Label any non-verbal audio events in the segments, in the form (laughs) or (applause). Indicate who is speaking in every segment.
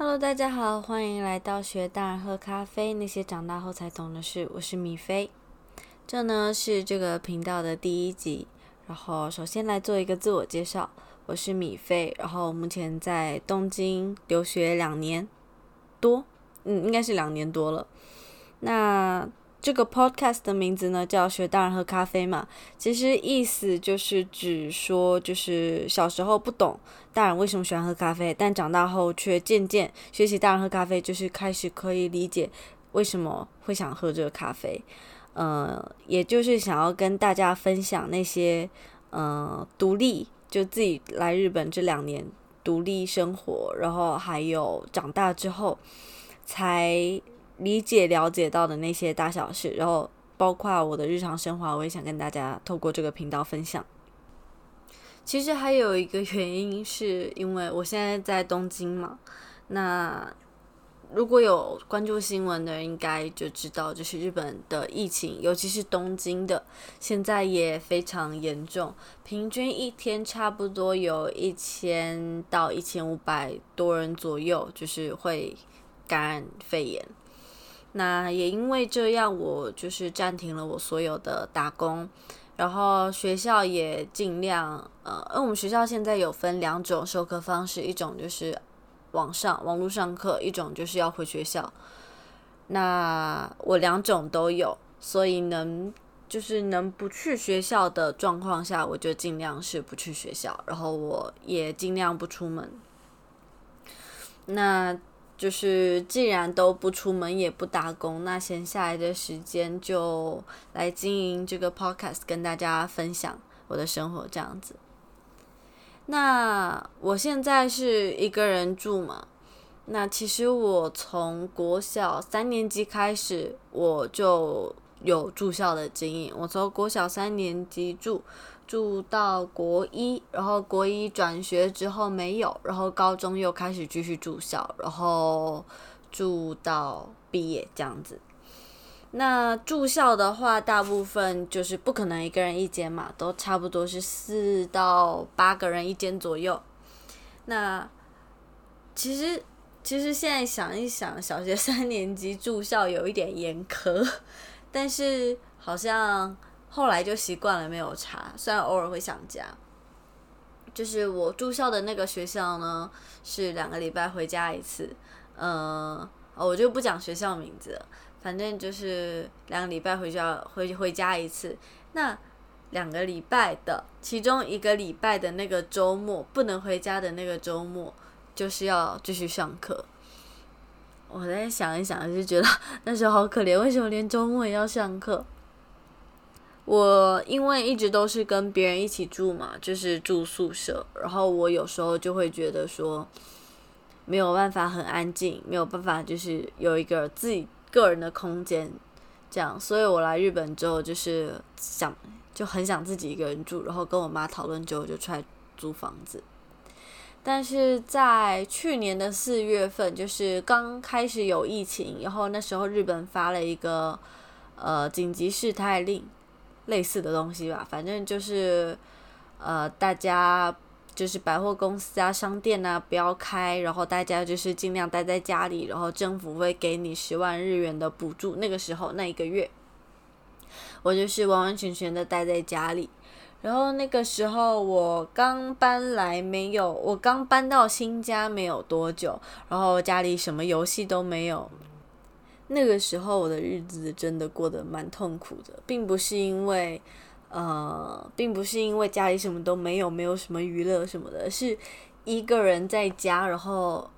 Speaker 1: Hello，大家好，欢迎来到学大人喝咖啡，那些长大后才懂的事。我是米菲，这呢是这个频道的第一集。然后首先来做一个自我介绍，我是米菲，然后目前在东京留学两年多，嗯，应该是两年多了。那这个 podcast 的名字呢叫“学大人喝咖啡”嘛，其实意思就是指说，就是小时候不懂大人为什么喜欢喝咖啡，但长大后却渐渐学习大人喝咖啡，就是开始可以理解为什么会想喝这个咖啡。呃，也就是想要跟大家分享那些呃独立，就自己来日本这两年独立生活，然后还有长大之后才。理解了解到的那些大小事，然后包括我的日常生活，我也想跟大家透过这个频道分享。其实还有一个原因，是因为我现在在东京嘛。那如果有关注新闻的人，应该就知道，就是日本的疫情，尤其是东京的，现在也非常严重，平均一天差不多有一千到一千五百多人左右，就是会感染肺炎。那也因为这样，我就是暂停了我所有的打工，然后学校也尽量呃，因为我们学校现在有分两种授课方式，一种就是网上网络上课，一种就是要回学校。那我两种都有，所以能就是能不去学校的状况下，我就尽量是不去学校，然后我也尽量不出门。那。就是既然都不出门也不打工，那闲下来的时间就来经营这个 podcast，跟大家分享我的生活这样子。那我现在是一个人住嘛，那其实我从国小三年级开始我就有住校的经验，我从国小三年级住。住到国一，然后国一转学之后没有，然后高中又开始继续住校，然后住到毕业这样子。那住校的话，大部分就是不可能一个人一间嘛，都差不多是四到八个人一间左右。那其实其实现在想一想，小学三年级住校有一点严苛，但是好像。后来就习惯了，没有查。虽然偶尔会想家，就是我住校的那个学校呢，是两个礼拜回家一次。嗯，我就不讲学校名字了，反正就是两个礼拜回家回回家一次。那两个礼拜的其中一个礼拜的那个周末不能回家的那个周末，就是要继续上课。我在想一想，就觉得 (laughs) 那时候好可怜，为什么连周末也要上课？我因为一直都是跟别人一起住嘛，就是住宿舍，然后我有时候就会觉得说没有办法很安静，没有办法就是有一个自己个人的空间，这样，所以我来日本之后就是想就很想自己一个人住，然后跟我妈讨论之后就出来租房子。但是在去年的四月份，就是刚开始有疫情，然后那时候日本发了一个呃紧急事态令。类似的东西吧，反正就是，呃，大家就是百货公司啊、商店啊不要开，然后大家就是尽量待在家里，然后政府会给你十万日元的补助。那个时候那一个月，我就是完完全全的待在家里。然后那个时候我刚搬来没有，我刚搬到新家没有多久，然后家里什么游戏都没有。那个时候我的日子真的过得蛮痛苦的，并不是因为，呃，并不是因为家里什么都没有，没有什么娱乐什么的，是一个人在家，然后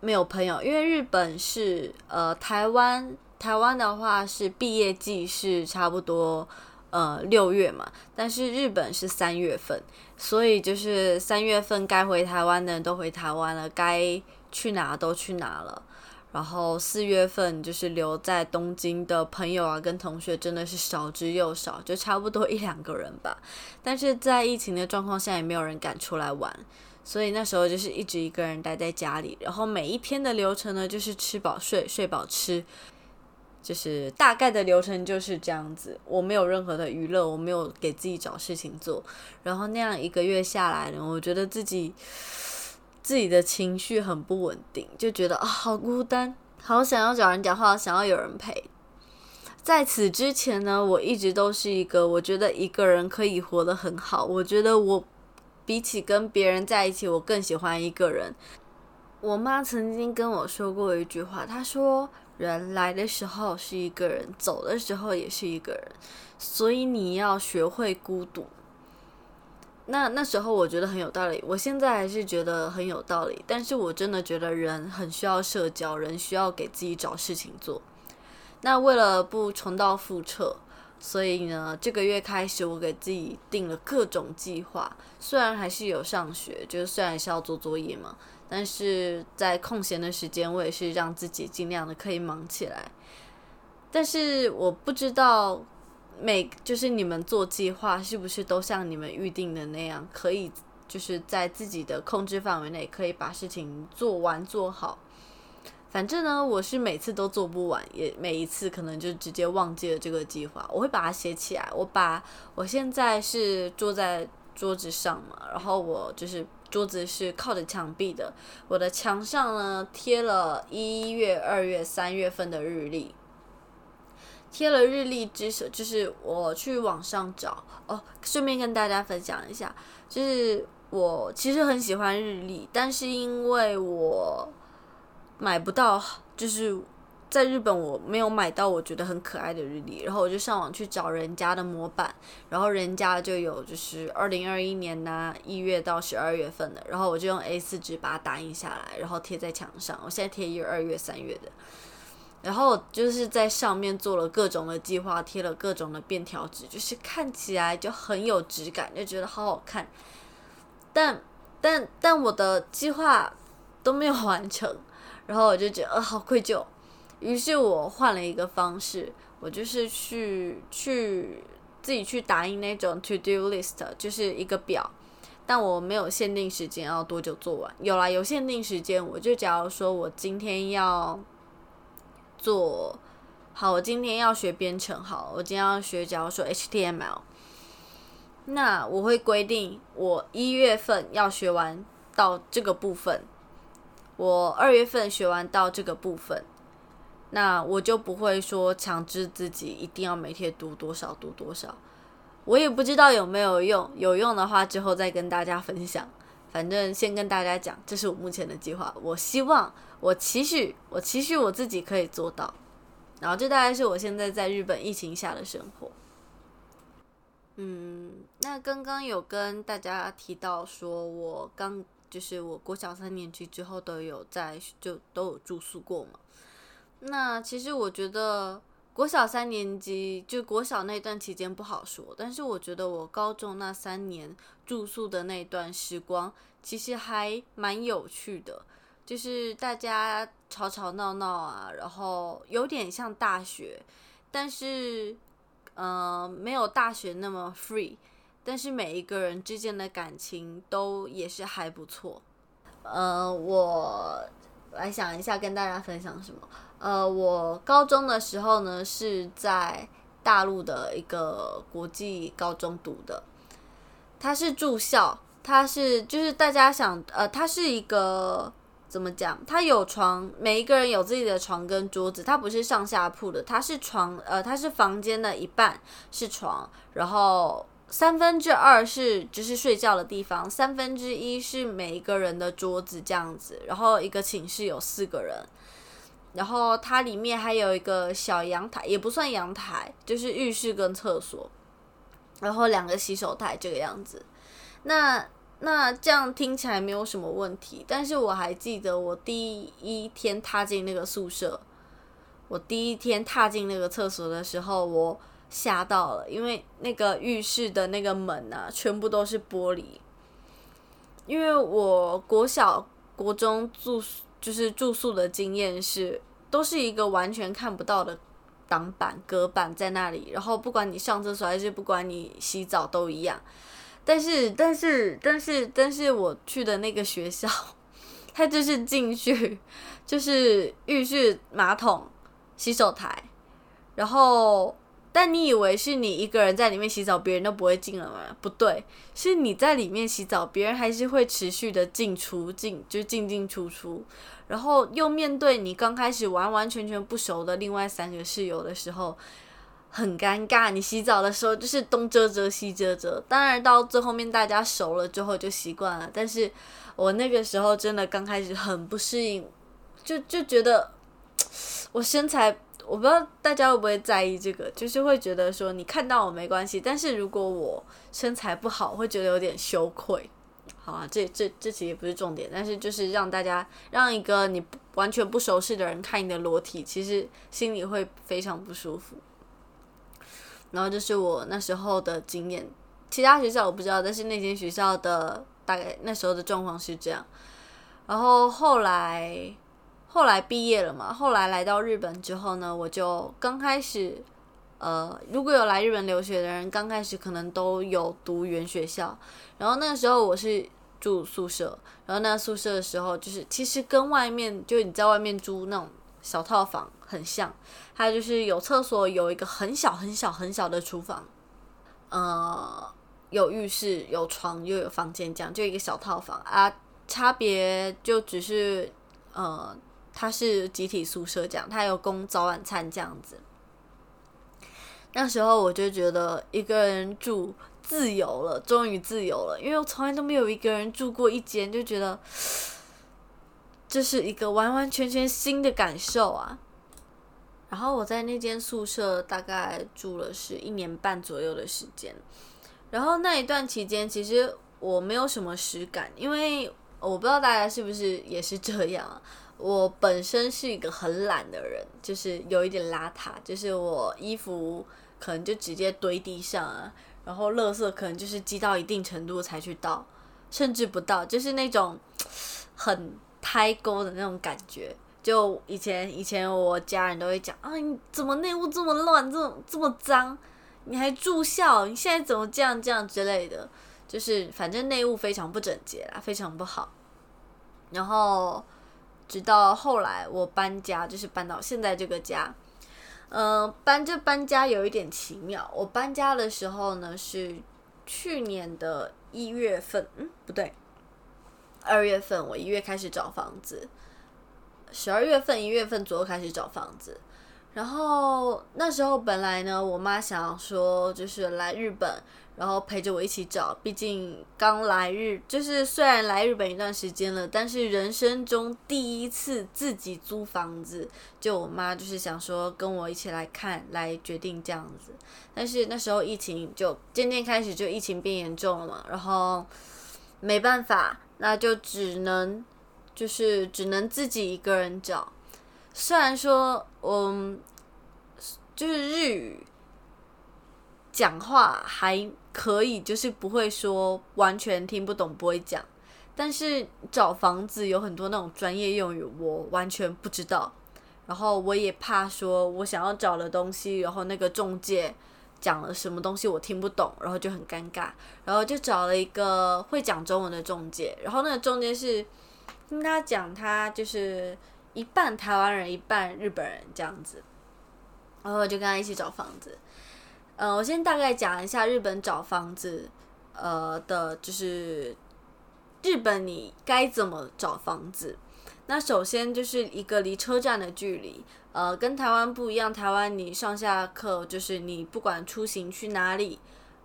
Speaker 1: 没有朋友。因为日本是，呃，台湾，台湾的话是毕业季是差不多，呃，六月嘛，但是日本是三月份，所以就是三月份该回台湾的人都回台湾了，该去哪都去哪了。然后四月份就是留在东京的朋友啊，跟同学真的是少之又少，就差不多一两个人吧。但是在疫情的状况下，也没有人敢出来玩，所以那时候就是一直一个人待在家里。然后每一天的流程呢，就是吃饱睡，睡饱吃，就是大概的流程就是这样子。我没有任何的娱乐，我没有给自己找事情做。然后那样一个月下来呢，我觉得自己。自己的情绪很不稳定，就觉得啊好孤单，好想要找人讲话，想要有人陪。在此之前呢，我一直都是一个我觉得一个人可以活得很好。我觉得我比起跟别人在一起，我更喜欢一个人。我妈曾经跟我说过一句话，她说：“人来的时候是一个人，走的时候也是一个人，所以你要学会孤独。”那那时候我觉得很有道理，我现在还是觉得很有道理。但是我真的觉得人很需要社交，人需要给自己找事情做。那为了不重蹈覆辙，所以呢，这个月开始我给自己定了各种计划。虽然还是有上学，就是虽然是要做作业嘛，但是在空闲的时间，我也是让自己尽量的可以忙起来。但是我不知道。每就是你们做计划是不是都像你们预定的那样，可以就是在自己的控制范围内可以把事情做完做好。反正呢，我是每次都做不完，也每一次可能就直接忘记了这个计划。我会把它写起来。我把我现在是坐在桌子上嘛，然后我就是桌子是靠着墙壁的，我的墙上呢贴了一月、二月、三月份的日历。贴了日历之手，就是我去网上找哦。顺便跟大家分享一下，就是我其实很喜欢日历，但是因为我买不到，就是在日本我没有买到我觉得很可爱的日历，然后我就上网去找人家的模板，然后人家就有就是二零二一年呐一月到十二月份的，然后我就用 A 四纸把它打印下来，然后贴在墙上。我现在贴一月、二月、三月的。然后就是在上面做了各种的计划，贴了各种的便条纸，就是看起来就很有质感，就觉得好好看。但但但我的计划都没有完成，然后我就觉得呃好愧疚。于是我换了一个方式，我就是去去自己去打印那种 to do list，就是一个表，但我没有限定时间要多久做完。有啦，有限定时间，我就假如说我今天要。做好，我今天要学编程。好，我今天要学，假如说 HTML，那我会规定我一月份要学完到这个部分，我二月份学完到这个部分，那我就不会说强制自己一定要每天读多少读多少。我也不知道有没有用，有用的话之后再跟大家分享。反正先跟大家讲，这是我目前的计划。我希望，我期许，我期许我自己可以做到。然后，这大概是我现在在日本疫情下的生活。嗯，那刚刚有跟大家提到，说我刚就是我国小三年级之后都有在就都有住宿过嘛。那其实我觉得。国小三年级就国小那段期间不好说，但是我觉得我高中那三年住宿的那段时光其实还蛮有趣的，就是大家吵吵闹闹啊，然后有点像大学，但是呃没有大学那么 free，但是每一个人之间的感情都也是还不错。呃，我来想一下跟大家分享什么。呃，我高中的时候呢，是在大陆的一个国际高中读的，它是住校，它是就是大家想，呃，它是一个怎么讲？它有床，每一个人有自己的床跟桌子，它不是上下铺的，它是床，呃，它是房间的一半是床，然后三分之二是就是睡觉的地方，三分之一是每一个人的桌子这样子，然后一个寝室有四个人。然后它里面还有一个小阳台，也不算阳台，就是浴室跟厕所，然后两个洗手台这个样子。那那这样听起来没有什么问题，但是我还记得我第一天踏进那个宿舍，我第一天踏进那个厕所的时候，我吓到了，因为那个浴室的那个门啊，全部都是玻璃。因为我国小、国中住。就是住宿的经验是，都是一个完全看不到的挡板隔板在那里，然后不管你上厕所还是不管你洗澡都一样。但是，但是，但是，但是我去的那个学校，(laughs) 它就是进去就是浴室、马桶、洗手台，然后但你以为是你一个人在里面洗澡，别人都不会进了吗？不对，是你在里面洗澡，别人还是会持续的进出进，就进进出出。然后又面对你刚开始完完全全不熟的另外三个室友的时候，很尴尬。你洗澡的时候就是东遮遮西遮遮，当然到最后面大家熟了之后就习惯了。但是我那个时候真的刚开始很不适应，就就觉得 (tsk) 我身材。我不知道大家会不会在意这个，就是会觉得说你看到我没关系，但是如果我身材不好，会觉得有点羞愧。好啊，这这这其实也不是重点，但是就是让大家让一个你完全不熟悉的人看你的裸体，其实心里会非常不舒服。然后这是我那时候的经验，其他学校我不知道，但是那间学校的大概那时候的状况是这样。然后后来。后来毕业了嘛，后来来到日本之后呢，我就刚开始，呃，如果有来日本留学的人，刚开始可能都有读原学校，然后那个时候我是住宿舍，然后那宿舍的时候，就是其实跟外面就你在外面租那种小套房很像，它就是有厕所，有一个很小很小很小的厨房，呃，有浴室，有床，又有房间，这样就一个小套房啊，差别就只是呃。他是集体宿舍这样，他有供早晚餐这样子。那时候我就觉得一个人住自由了，终于自由了，因为我从来都没有一个人住过一间，就觉得这是一个完完全全新的感受啊。然后我在那间宿舍大概住了是一年半左右的时间，然后那一段期间其实我没有什么实感，因为我不知道大家是不是也是这样啊。我本身是一个很懒的人，就是有一点邋遢，就是我衣服可能就直接堆地上啊，然后垃圾可能就是积到一定程度才去倒，甚至不倒，就是那种很胎沟的那种感觉。就以前以前我家人都会讲啊，你怎么内务这么乱，这么这么脏，你还住校，你现在怎么这样这样之类的，就是反正内务非常不整洁啦，非常不好，然后。直到后来我搬家，就是搬到现在这个家。嗯，搬这搬家有一点奇妙。我搬家的时候呢是去年的一月份，嗯，不对，二月份。我一月开始找房子，十二月份、一月份左右开始找房子。然后那时候本来呢，我妈想说就是来日本。然后陪着我一起找，毕竟刚来日，就是虽然来日本一段时间了，但是人生中第一次自己租房子，就我妈就是想说跟我一起来看，来决定这样子。但是那时候疫情就渐渐开始，就疫情变严重了嘛，然后没办法，那就只能就是只能自己一个人找。虽然说嗯就是日语讲话还。可以，就是不会说完全听不懂，不会讲。但是找房子有很多那种专业用语，我完全不知道。然后我也怕说，我想要找的东西，然后那个中介讲了什么东西我听不懂，然后就很尴尬。然后就找了一个会讲中文的中介，然后那个中介是听他讲，他就是一半台湾人，一半日本人这样子。然后就跟他一起找房子。嗯，我先大概讲一下日本找房子，呃的，就是日本你该怎么找房子。那首先就是一个离车站的距离，呃，跟台湾不一样，台湾你上下课就是你不管出行去哪里，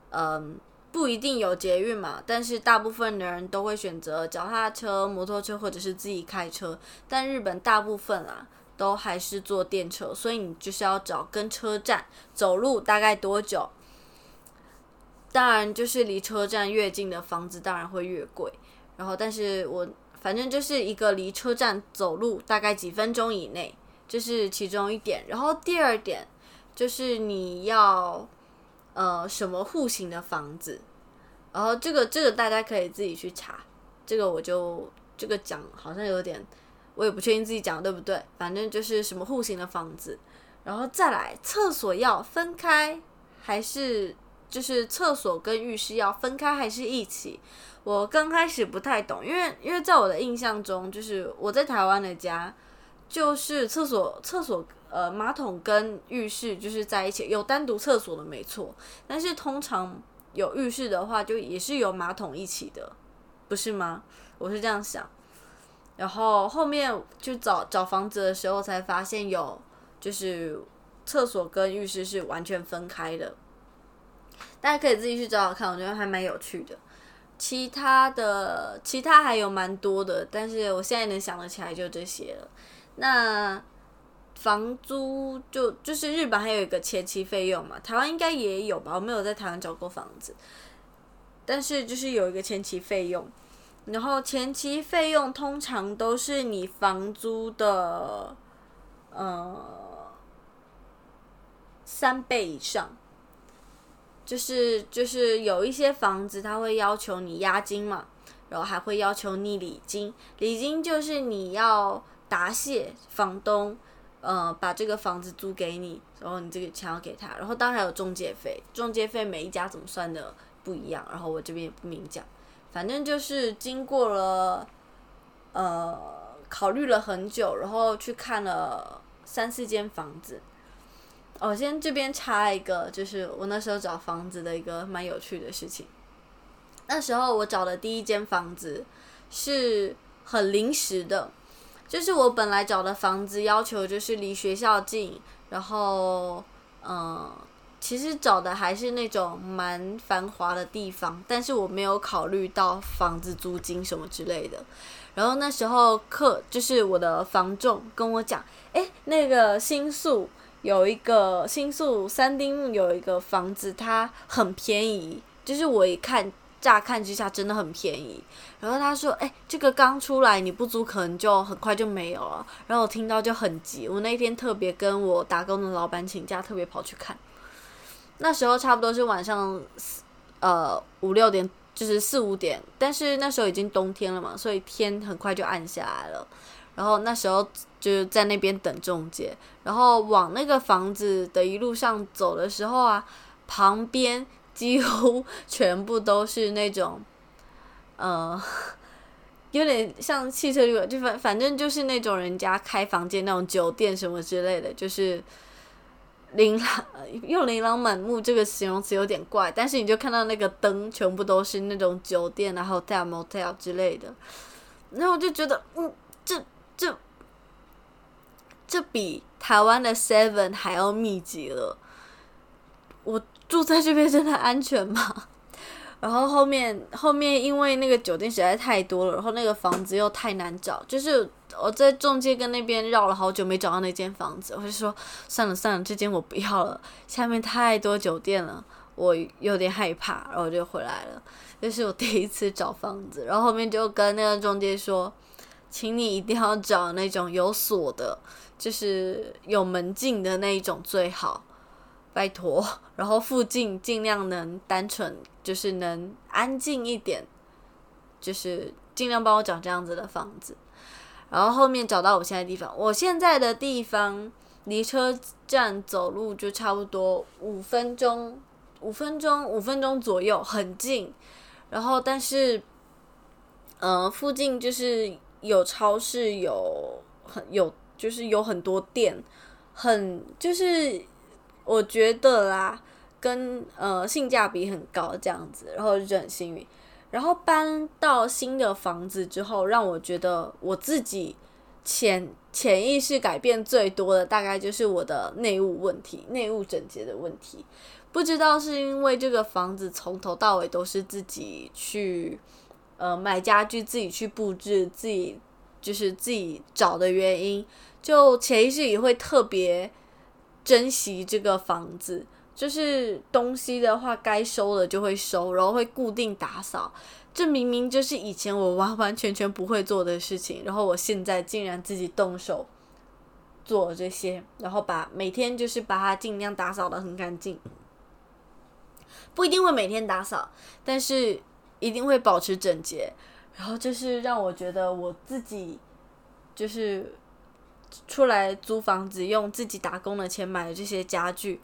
Speaker 1: 嗯，不一定有捷运嘛，但是大部分的人都会选择脚踏车、摩托车或者是自己开车，但日本大部分啊。都还是坐电车，所以你就是要找跟车站走路大概多久。当然，就是离车站越近的房子当然会越贵。然后，但是我反正就是一个离车站走路大概几分钟以内，这是其中一点。然后第二点就是你要呃什么户型的房子。然后这个这个大家可以自己去查，这个我就这个讲好像有点。我也不确定自己讲的对不对，反正就是什么户型的房子，然后再来厕所要分开，还是就是厕所跟浴室要分开还是一起？我刚开始不太懂，因为因为在我的印象中，就是我在台湾的家，就是厕所厕所呃马桶跟浴室就是在一起，有单独厕所的没错，但是通常有浴室的话，就也是有马桶一起的，不是吗？我是这样想。然后后面就找找房子的时候才发现有，就是厕所跟浴室是完全分开的。大家可以自己去找找看，我觉得还蛮有趣的。其他的，其他还有蛮多的，但是我现在能想得起来就这些了。那房租就就是日本还有一个前期费用嘛，台湾应该也有吧？我没有在台湾找过房子，但是就是有一个前期费用。然后前期费用通常都是你房租的呃三倍以上，就是就是有一些房子他会要求你押金嘛，然后还会要求你礼金，礼金就是你要答谢房东，呃把这个房子租给你，然后你这个钱要给他，然后当然有中介费，中介费每一家怎么算的不一样，然后我这边也不明讲。反正就是经过了，呃，考虑了很久，然后去看了三四间房子。我先这边插一个，就是我那时候找房子的一个蛮有趣的事情。那时候我找的第一间房子是很临时的，就是我本来找的房子要求就是离学校近，然后嗯。其实找的还是那种蛮繁华的地方，但是我没有考虑到房子租金什么之类的。然后那时候客就是我的房仲跟我讲，哎，那个新宿有一个新宿三丁目有一个房子，它很便宜，就是我一看乍看之下真的很便宜。然后他说，哎，这个刚出来你不租可能就很快就没有了。然后我听到就很急，我那天特别跟我打工的老板请假，特别跑去看。那时候差不多是晚上，呃五六点，就是四五点，但是那时候已经冬天了嘛，所以天很快就暗下来了。然后那时候就是在那边等中介，然后往那个房子的一路上走的时候啊，旁边几乎全部都是那种，呃，(laughs) 有点像汽车旅馆，就反反正就是那种人家开房间那种酒店什么之类的，就是。琳 (laughs) 琅用琳琅满目这个形容词有点怪，但是你就看到那个灯全部都是那种酒店，然后 hotel motel 之类的，然后我就觉得，嗯，这这这比台湾的 seven 还要密集了。我住在这边真的安全吗？(laughs) 然后后面后面因为那个酒店实在太多了，然后那个房子又太难找，就是我在中介跟那边绕了好久没找到那间房子，我就说算了算了，这间我不要了，下面太多酒店了，我有点害怕，然后我就回来了。这是我第一次找房子，然后后面就跟那个中介说，请你一定要找那种有锁的，就是有门禁的那一种最好。拜托，然后附近尽量能单纯，就是能安静一点，就是尽量帮我找这样子的房子。然后后面找到我现在地方，我现在的地方离车站走路就差不多五分钟，五分钟，五分钟左右，很近。然后但是，呃，附近就是有超市，有很有，就是有很多店，很就是。我觉得啦，跟呃性价比很高这样子，然后就很幸运。然后搬到新的房子之后，让我觉得我自己潜潜意识改变最多的，大概就是我的内务问题、内务整洁的问题。不知道是因为这个房子从头到尾都是自己去呃买家具、自己去布置、自己就是自己找的原因，就潜意识也会特别。珍惜这个房子，就是东西的话，该收的就会收，然后会固定打扫。这明明就是以前我完完全全不会做的事情，然后我现在竟然自己动手做这些，然后把每天就是把它尽量打扫的很干净。不一定会每天打扫，但是一定会保持整洁。然后就是让我觉得我自己就是。出来租房子，用自己打工的钱买的这些家具，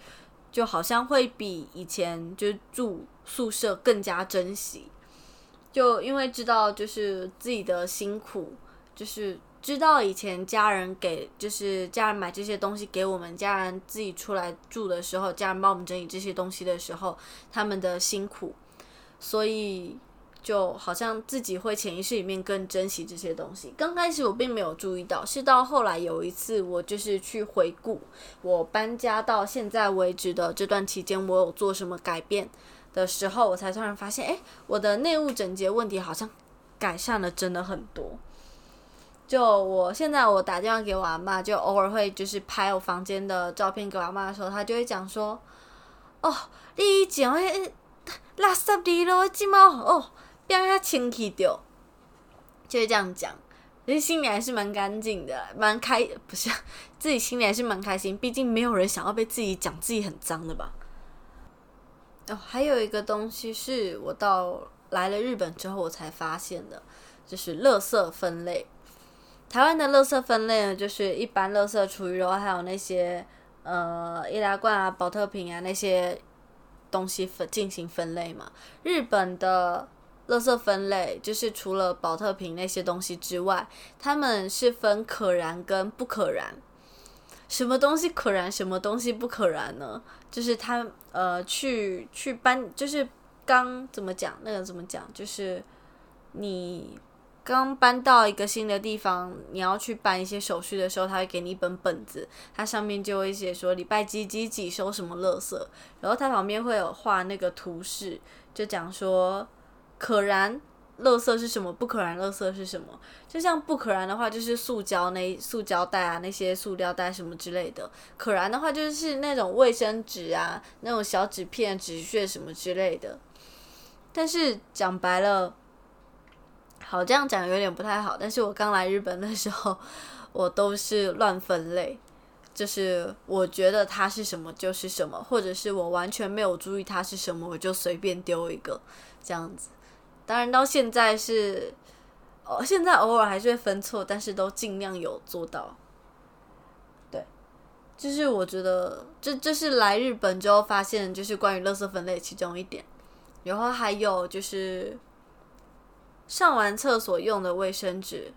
Speaker 1: 就好像会比以前就住宿舍更加珍惜。就因为知道就是自己的辛苦，就是知道以前家人给，就是家人买这些东西给我们，家人自己出来住的时候，家人帮我们整理这些东西的时候，他们的辛苦，所以就好像自己会潜意识里面更珍惜这些东西。刚开始我并没有注意到，是到后来有一次，我就是去回顾我搬家到现在为止的这段期间，我有做什么改变的时候，我才突然发现，哎，我的内务整洁问题好像改善了，真的很多。就我现在，我打电话给我阿妈，就偶尔会就是拍我房间的照片给我阿妈的时候，她就会讲说：“哦，你以前迄垃圾地咯，即毛哦变较清气掉。”就会这样讲，其实心里还是蛮干净的，蛮开，不是自己心里还是蛮开心。毕竟没有人想要被自己讲自己很脏的吧。哦，还有一个东西是我到来了日本之后我才发现的，就是垃圾分类。台湾的垃圾分类呢，就是一般垃圾厨余肉，还有那些呃易拉罐啊、保特瓶啊那些东西分进行分类嘛。日本的垃圾分类就是除了保特瓶那些东西之外，他们是分可燃跟不可燃。什么东西可燃，什么东西不可燃呢？就是他呃去去搬，就是刚怎么讲那个怎么讲，就是你。刚搬到一个新的地方，你要去办一些手续的时候，他会给你一本本子，它上面就会写说礼拜几几几收什么垃圾，然后它旁边会有画那个图示，就讲说可燃垃圾是什么，不可燃垃圾是什么。就像不可燃的话，就是塑胶那塑胶袋啊，那些塑料袋什么之类的；可燃的话，就是那种卫生纸啊，那种小纸片、纸屑什么之类的。但是讲白了。好，这样讲有点不太好。但是我刚来日本的时候，(laughs) 我都是乱分类，就是我觉得它是什么就是什么，或者是我完全没有注意它是什么，我就随便丢一个这样子。当然到现在是，哦，现在偶尔还是会分错，但是都尽量有做到。对，就是我觉得这这是来日本之后发现，就是关于垃圾分类其中一点。然后还有就是。上完厕所用的卫生纸，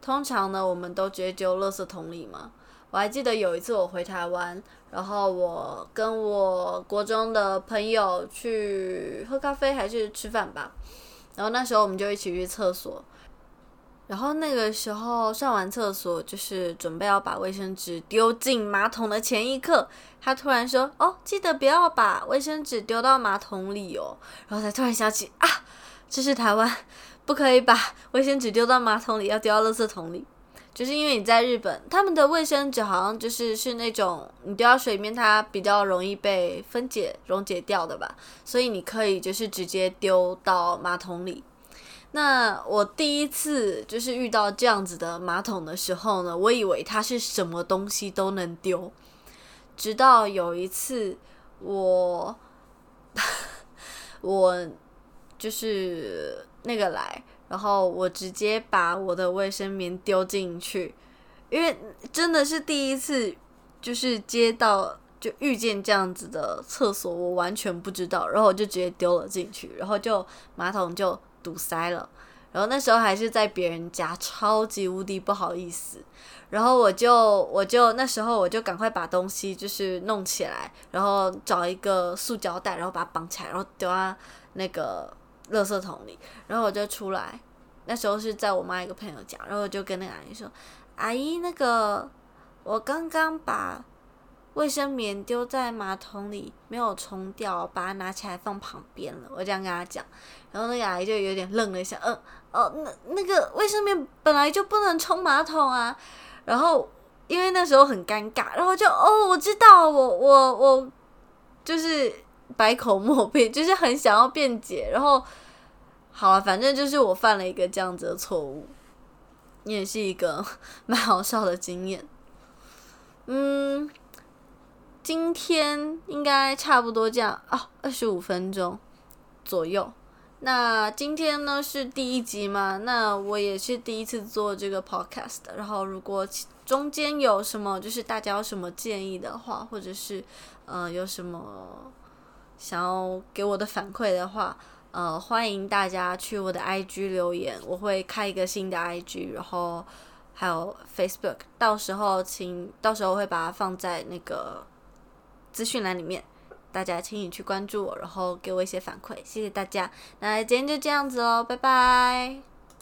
Speaker 1: 通常呢，我们都直接丢垃圾桶里嘛。我还记得有一次我回台湾，然后我跟我国中的朋友去喝咖啡还是吃饭吧，然后那时候我们就一起去厕所，然后那个时候上完厕所就是准备要把卫生纸丢进马桶的前一刻，他突然说：“哦，记得不要把卫生纸丢到马桶里哦。”然后才突然想起啊，这是台湾。不可以把卫生纸丢到马桶里，要丢到垃圾桶里。就是因为你在日本，他们的卫生纸好像就是是那种你丢到水面，它比较容易被分解溶解掉的吧，所以你可以就是直接丢到马桶里。那我第一次就是遇到这样子的马桶的时候呢，我以为它是什么东西都能丢，直到有一次我 (laughs) 我就是。那个来，然后我直接把我的卫生棉丢进去，因为真的是第一次，就是接到就遇见这样子的厕所，我完全不知道，然后我就直接丢了进去，然后就马桶就堵塞了，然后那时候还是在别人家，超级无敌不好意思，然后我就我就那时候我就赶快把东西就是弄起来，然后找一个塑胶袋，然后把它绑起来，然后丢到那个。垃圾桶里，然后我就出来。那时候是在我妈一个朋友家，然后我就跟那个阿姨说：“阿姨，那个我刚刚把卫生棉丢在马桶里，没有冲掉，把它拿起来放旁边了。”我这样跟她讲，然后那个阿姨就有点愣了一下，嗯，哦，那那个卫生棉本来就不能冲马桶啊。然后因为那时候很尴尬，然后就哦，我知道，我我我就是百口莫辩，(laughs) 就是很想要辩解，然后。好啊，反正就是我犯了一个这样子的错误，也是一个 (laughs) 蛮好笑的经验。嗯，今天应该差不多这样啊，二十五分钟左右。那今天呢是第一集嘛？那我也是第一次做这个 podcast。然后如果中间有什么，就是大家有什么建议的话，或者是呃有什么想要给我的反馈的话。呃，欢迎大家去我的 IG 留言，我会开一个新的 IG，然后还有 Facebook，到时候请到时候会把它放在那个资讯栏里面，大家请你去关注我，然后给我一些反馈，谢谢大家。那今天就这样子喽，拜拜。